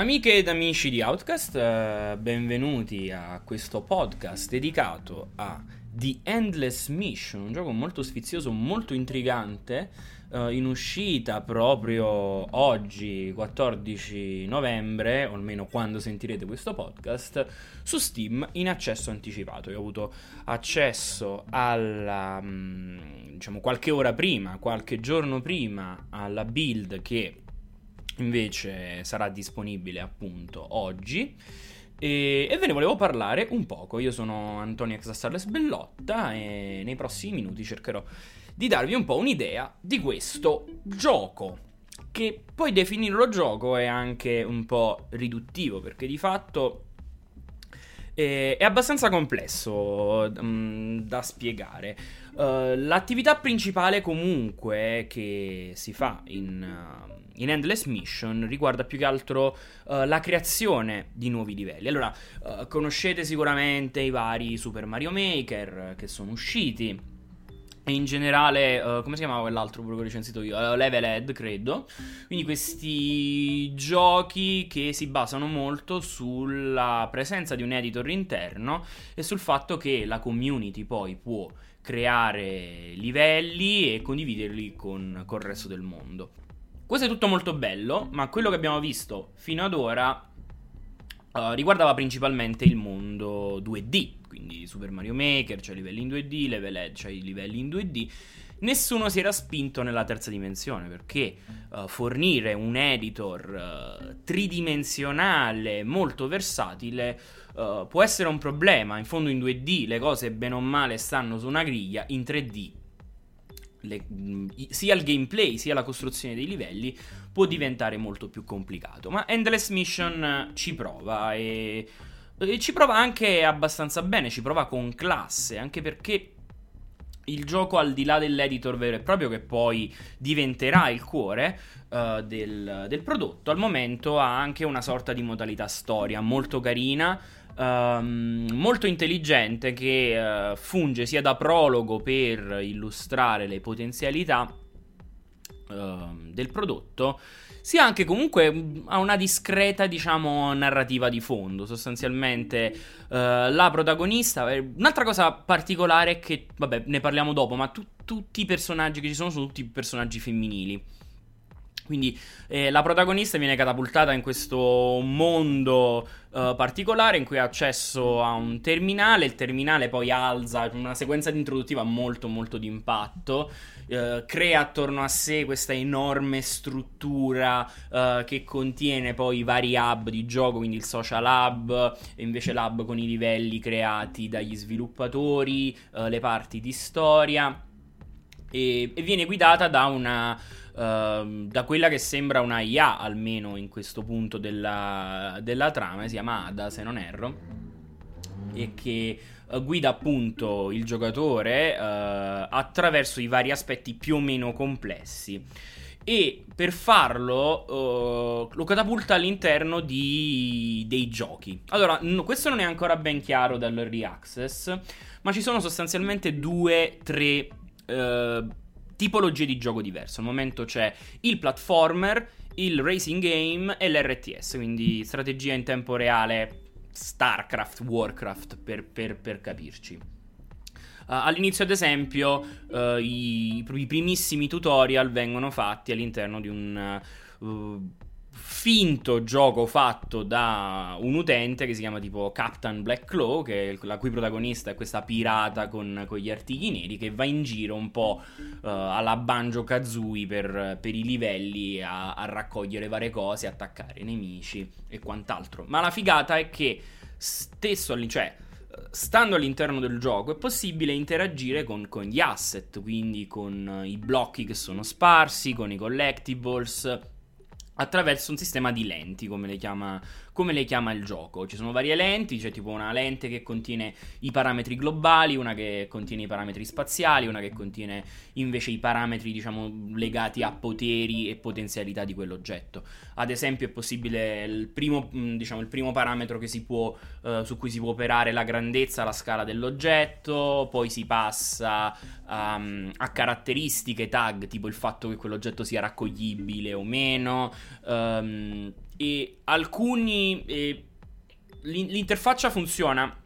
Amiche ed amici di Outcast, eh, benvenuti a questo podcast dedicato a The Endless Mission, un gioco molto sfizioso, molto intrigante, eh, in uscita proprio oggi, 14 novembre, o almeno quando sentirete questo podcast, su Steam in accesso anticipato. Io ho avuto accesso alla, mm, diciamo, qualche ora prima, qualche giorno prima alla build che invece sarà disponibile appunto oggi. E, e, ve ne volevo parlare un poco. Io sono Antonio Exastarles Bellotta e nei prossimi minuti cercherò di darvi un po' un'idea di questo gioco. Che poi definirlo gioco è anche un po' riduttivo perché di fatto è, abbastanza complesso um, da spiegare. Uh, l'attività principale comunque che si fa in... Uh, in Endless Mission riguarda più che altro uh, la creazione di nuovi livelli. Allora, conoscete sicuramente i vari Super Mario Maker che sono usciti. E in generale, uh, come si chiamava quell'altro che ho recensito io? Uh, Levelhead, credo. Quindi questi giochi che si basano molto sulla presenza di un editor interno e sul fatto che la community poi può creare livelli e condividerli con, con il resto del mondo. Questo è tutto molto bello, ma quello che abbiamo visto fino ad ora uh, riguardava principalmente il mondo 2D, quindi Super Mario Maker, cioè livelli in 2D, Level Edge, cioè i livelli in 2D. Nessuno si era spinto nella terza dimensione perché uh, fornire un editor uh, tridimensionale molto versatile può essere un problema. In fondo in 2D le cose bene o male stanno su una griglia, in 3D le, sia il gameplay sia la costruzione dei livelli può diventare molto più complicato. Ma Endless Mission ci prova e, e ci prova anche abbastanza bene, ci prova con classe, anche perché il gioco al di là dell'editor vero e proprio che poi diventerà il cuore uh, del, del, prodotto, al momento ha anche una sorta di modalità storia molto carina um, molto intelligente che uh, funge sia da prologo per illustrare le potenzialità uh, del prodotto sia anche comunque mm, ha una discreta, diciamo, narrativa di fondo. Sostanzialmente, uh, la protagonista. Eh, un'altra cosa particolare è che, vabbè, ne parliamo dopo, ma tu, tutti i personaggi che ci sono sono tutti personaggi femminili. Quindi eh, la protagonista viene catapultata in questo mondo uh, particolare in cui ha accesso a un terminale, il terminale poi alza una sequenza introduttiva molto molto di impatto, uh, crea attorno a sé questa enorme struttura uh, che contiene poi i vari hub di gioco, quindi il social hub, e invece l'hub con i livelli creati dagli sviluppatori, le parti di storia. E, e viene guidata da una Ehm, da quella che sembra una IA, almeno in questo punto della, della trama, si chiama Ada, se non erro, e che uh, guida appunto il giocatore uh, attraverso i vari aspetti più o meno complessi e per farlo uh, lo catapulta all'interno di, dei giochi. Allora, no, questo non è ancora ben chiaro dall'early access, ma ci sono sostanzialmente due, tre uh, tipologie di gioco diverse. Al momento c'è il platformer, il racing game e l'RTS, quindi strategia in tempo reale, StarCraft, Warcraft, per, per, per capirci. Uh, all'inizio, ad esempio, uh, i, i, primissimi tutorial vengono fatti all'interno di un uh, finto gioco fatto da un utente che si chiama tipo Captain Black Claw, che la cui protagonista è questa pirata con, con gli artigli neri che va in giro un po' uh, alla Banjo Kazooie per, per i livelli a, a, raccogliere varie cose, attaccare nemici e quant'altro. Ma la figata è che stesso, cioè stando all'interno del gioco è possibile interagire con, con gli asset, quindi con i blocchi che sono sparsi, con i collectibles attraverso un sistema di lenti, come le, chiama, come le, chiama, il gioco. Ci sono varie lenti, c'è tipo una lente che contiene i parametri globali, una che contiene i parametri spaziali, una che contiene invece i parametri, diciamo, legati a poteri e potenzialità di quell'oggetto. Ad esempio è possibile il primo, diciamo, il primo parametro può, uh, su cui si può operare la grandezza, la scala dell'oggetto, poi si passa um, a caratteristiche tag, tipo il fatto che quell'oggetto sia raccoglibile o meno, Um, e alcuni... E l'interfaccia funziona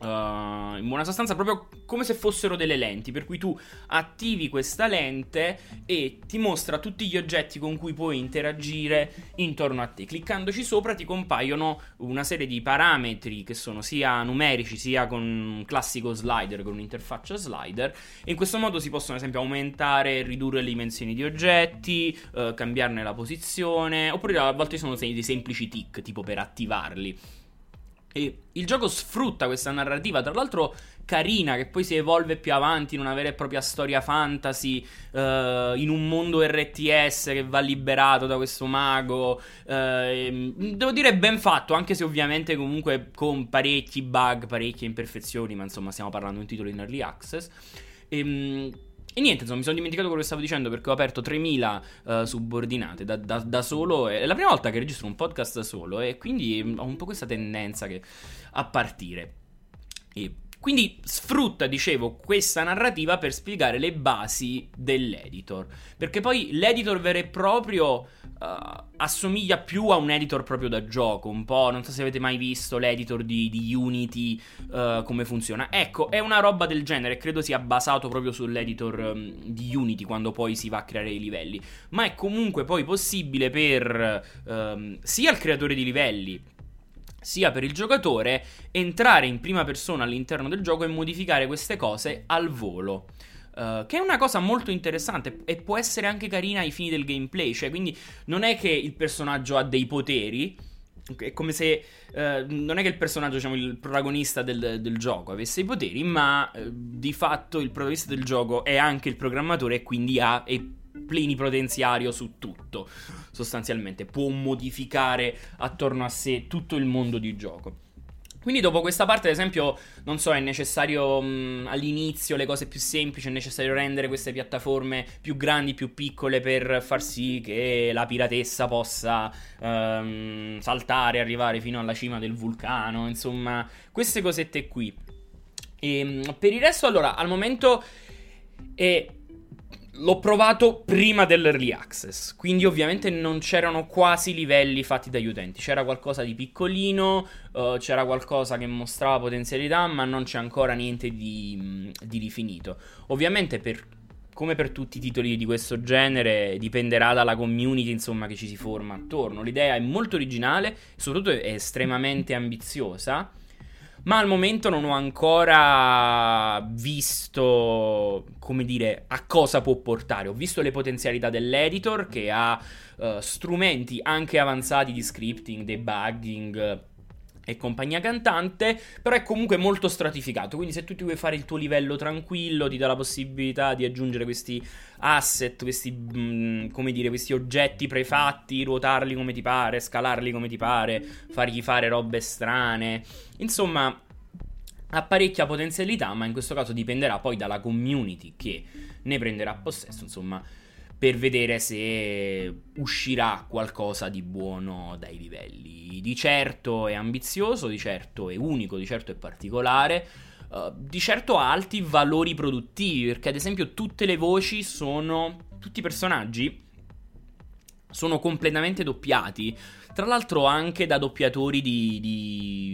Uh, in buona sostanza proprio come se fossero delle lenti, per cui tu attivi questa lente e ti mostra tutti gli oggetti con cui puoi interagire intorno a te. Cliccandoci sopra ti compaiono una serie di parametri che sono sia numerici sia con un classico slider, con un'interfaccia slider, e in questo modo si possono ad esempio aumentare e ridurre le dimensioni di oggetti, uh, cambiarne la posizione, oppure a volte sono dei semplici tick, tipo per attivarli. E il gioco sfrutta questa narrativa, tra l'altro carina, che poi si evolve più avanti in una vera e propria storia fantasy, uh, in un mondo RTS che va liberato da questo mago. Uh, devo dire ben fatto, anche se ovviamente comunque con parecchi bug, parecchie imperfezioni, ma insomma stiamo parlando di un titolo in early access. E, um, e niente, insomma, mi sono dimenticato quello che stavo dicendo perché ho aperto 3000 uh, eh, subordinate da, da, da, solo. È la prima volta che registro un podcast da solo e quindi ho un po' questa tendenza che, a partire. E quindi sfrutta, dicevo, questa narrativa per spiegare le basi dell'editor. Perché poi l'editor vero e proprio uh, assomiglia più a un editor proprio da gioco. Un po', non so se avete mai visto l'editor di, di Unity, uh, come funziona. Ecco, è una roba del genere. Credo sia basato proprio sull'editor um, di Unity quando poi si va a creare i livelli. Ma è comunque poi possibile per um, sia il creatore di livelli sia per il giocatore entrare in prima persona all'interno del gioco e modificare queste cose al volo. Uh, che è una cosa molto interessante e può essere anche carina ai fini del gameplay. Cioè, quindi non è che il personaggio ha dei poteri. È come se uh, non è che il personaggio, diciamo, il protagonista del, del gioco avesse i poteri, ma uh, di fatto il protagonista del gioco è anche il programmatore e quindi ha e plenipotenziario su tutto, sostanzialmente. Può modificare attorno a sé tutto il mondo di gioco. Quindi dopo questa parte, ad esempio, non so, è necessario mh, all'inizio le cose più semplici, è necessario rendere queste piattaforme più grandi, più piccole per far sì che la piratessa possa um, saltare, arrivare fino alla cima del vulcano, insomma, queste cosette qui. E, per il resto, allora, al momento è L'ho provato prima dell'early access, quindi ovviamente non c'erano quasi livelli fatti dagli utenti. C'era qualcosa di piccolino, uh, c'era qualcosa che mostrava potenzialità, ma non c'è ancora niente di, di rifinito. Ovviamente per come per tutti i titoli di questo genere, dipenderà dalla community insomma, che ci si forma attorno. L'idea è molto originale, soprattutto è estremamente ambiziosa ma al momento non ho ancora visto, come dire, a cosa può portare. Ho visto le potenzialità dell'editor che ha uh, strumenti anche avanzati di scripting, debugging e compagnia cantante, però è comunque molto stratificato, quindi se tu ti vuoi fare il tuo livello tranquillo, ti dà la possibilità di aggiungere questi asset, questi, mh, mm, come dire, questi oggetti prefatti, ruotarli come ti pare, scalarli come ti pare, fargli fare robe strane, insomma ha parecchia potenzialità, ma in questo caso dipenderà poi dalla community che ne prenderà possesso, insomma per vedere se uscirà qualcosa di buono dai livelli. Di certo è ambizioso, di certo è unico, di certo è particolare. Uh, di certo ha alti valori produttivi perché ad esempio tutte le voci sono tutti i personaggi sono completamente doppiati tra l'altro anche da doppiatori di, di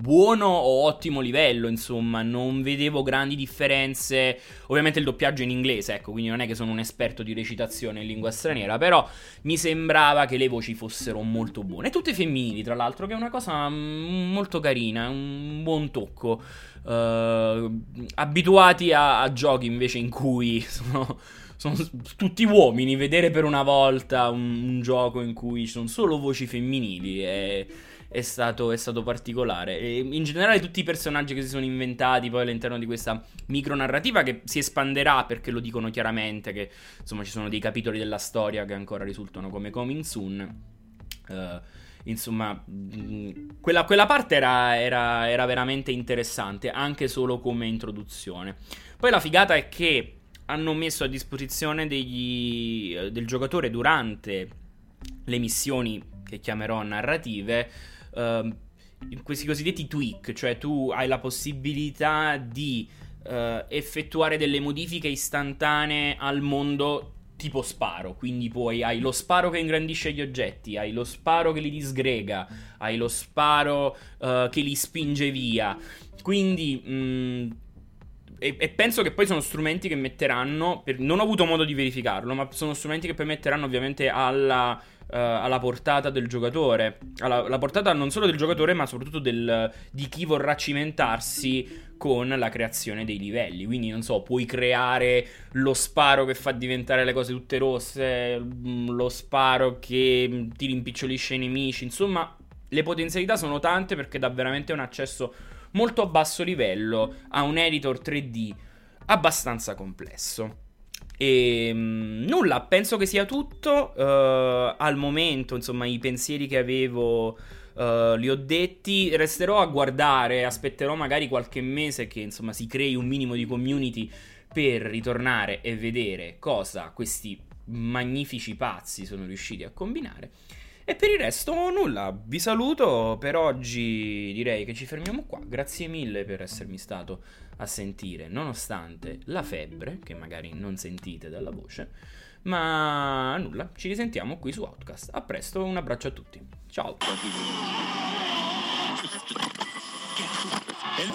buono o ottimo livello, insomma, non vedevo grandi differenze. Ovviamente il doppiaggio in inglese, ecco, quindi non è che sono un esperto di recitazione in lingua straniera, però mi sembrava che le voci fossero molto buone. Tutte femminili, tra l'altro, che è una cosa mm, molto carina, un buon tocco. Uh, abituati a, a giochi invece in cui sono sono tutti uomini, vedere per una volta un, un gioco in cui ci sono solo voci femminili è, è, stato, è stato, particolare. E in generale tutti i personaggi che si sono inventati poi all'interno di questa micronarrativa che si espanderà perché lo dicono chiaramente che insomma ci sono dei capitoli della storia che ancora risultano come coming soon. Uh, insomma, quella, quella parte era, era, era, veramente interessante, anche solo come introduzione. Poi la figata è che hanno messo a disposizione degli, eh, del giocatore durante le missioni che chiamerò narrative uh, questi cosiddetti tweak, cioè tu hai la possibilità di uh, effettuare delle modifiche istantanee al mondo tipo sparo, quindi poi hai lo sparo che ingrandisce gli oggetti, hai lo sparo che li disgrega, hai lo sparo uh, che li spinge via. Quindi mh, mm, e, penso che poi sono strumenti che metteranno, per, non ho avuto modo di verificarlo, ma sono strumenti che poi metteranno ovviamente alla, uh, alla portata del giocatore, alla, alla, portata non solo del giocatore ma soprattutto del, di chi vorrà cimentarsi con la creazione dei livelli. Quindi, non so, puoi creare lo sparo che fa diventare le cose tutte rosse, mm, lo sparo che ti rimpicciolisce i nemici, insomma, le potenzialità sono tante perché dà veramente un accesso molto a basso livello a un editor 3D abbastanza complesso. E mh, nulla, penso che sia tutto. Uh, al momento, insomma, i pensieri che avevo uh, li ho detti. Resterò a guardare, aspetterò magari qualche mese che insomma si crei un minimo di community per ritornare e vedere cosa questi magnifici pazzi sono riusciti a combinare. E per il resto nulla, vi saluto, per oggi direi che ci fermiamo qua, grazie mille per essermi stato a sentire, nonostante la febbre, che magari non sentite dalla voce, ma nulla, ci risentiamo qui su Outcast, a presto, un abbraccio a tutti, ciao!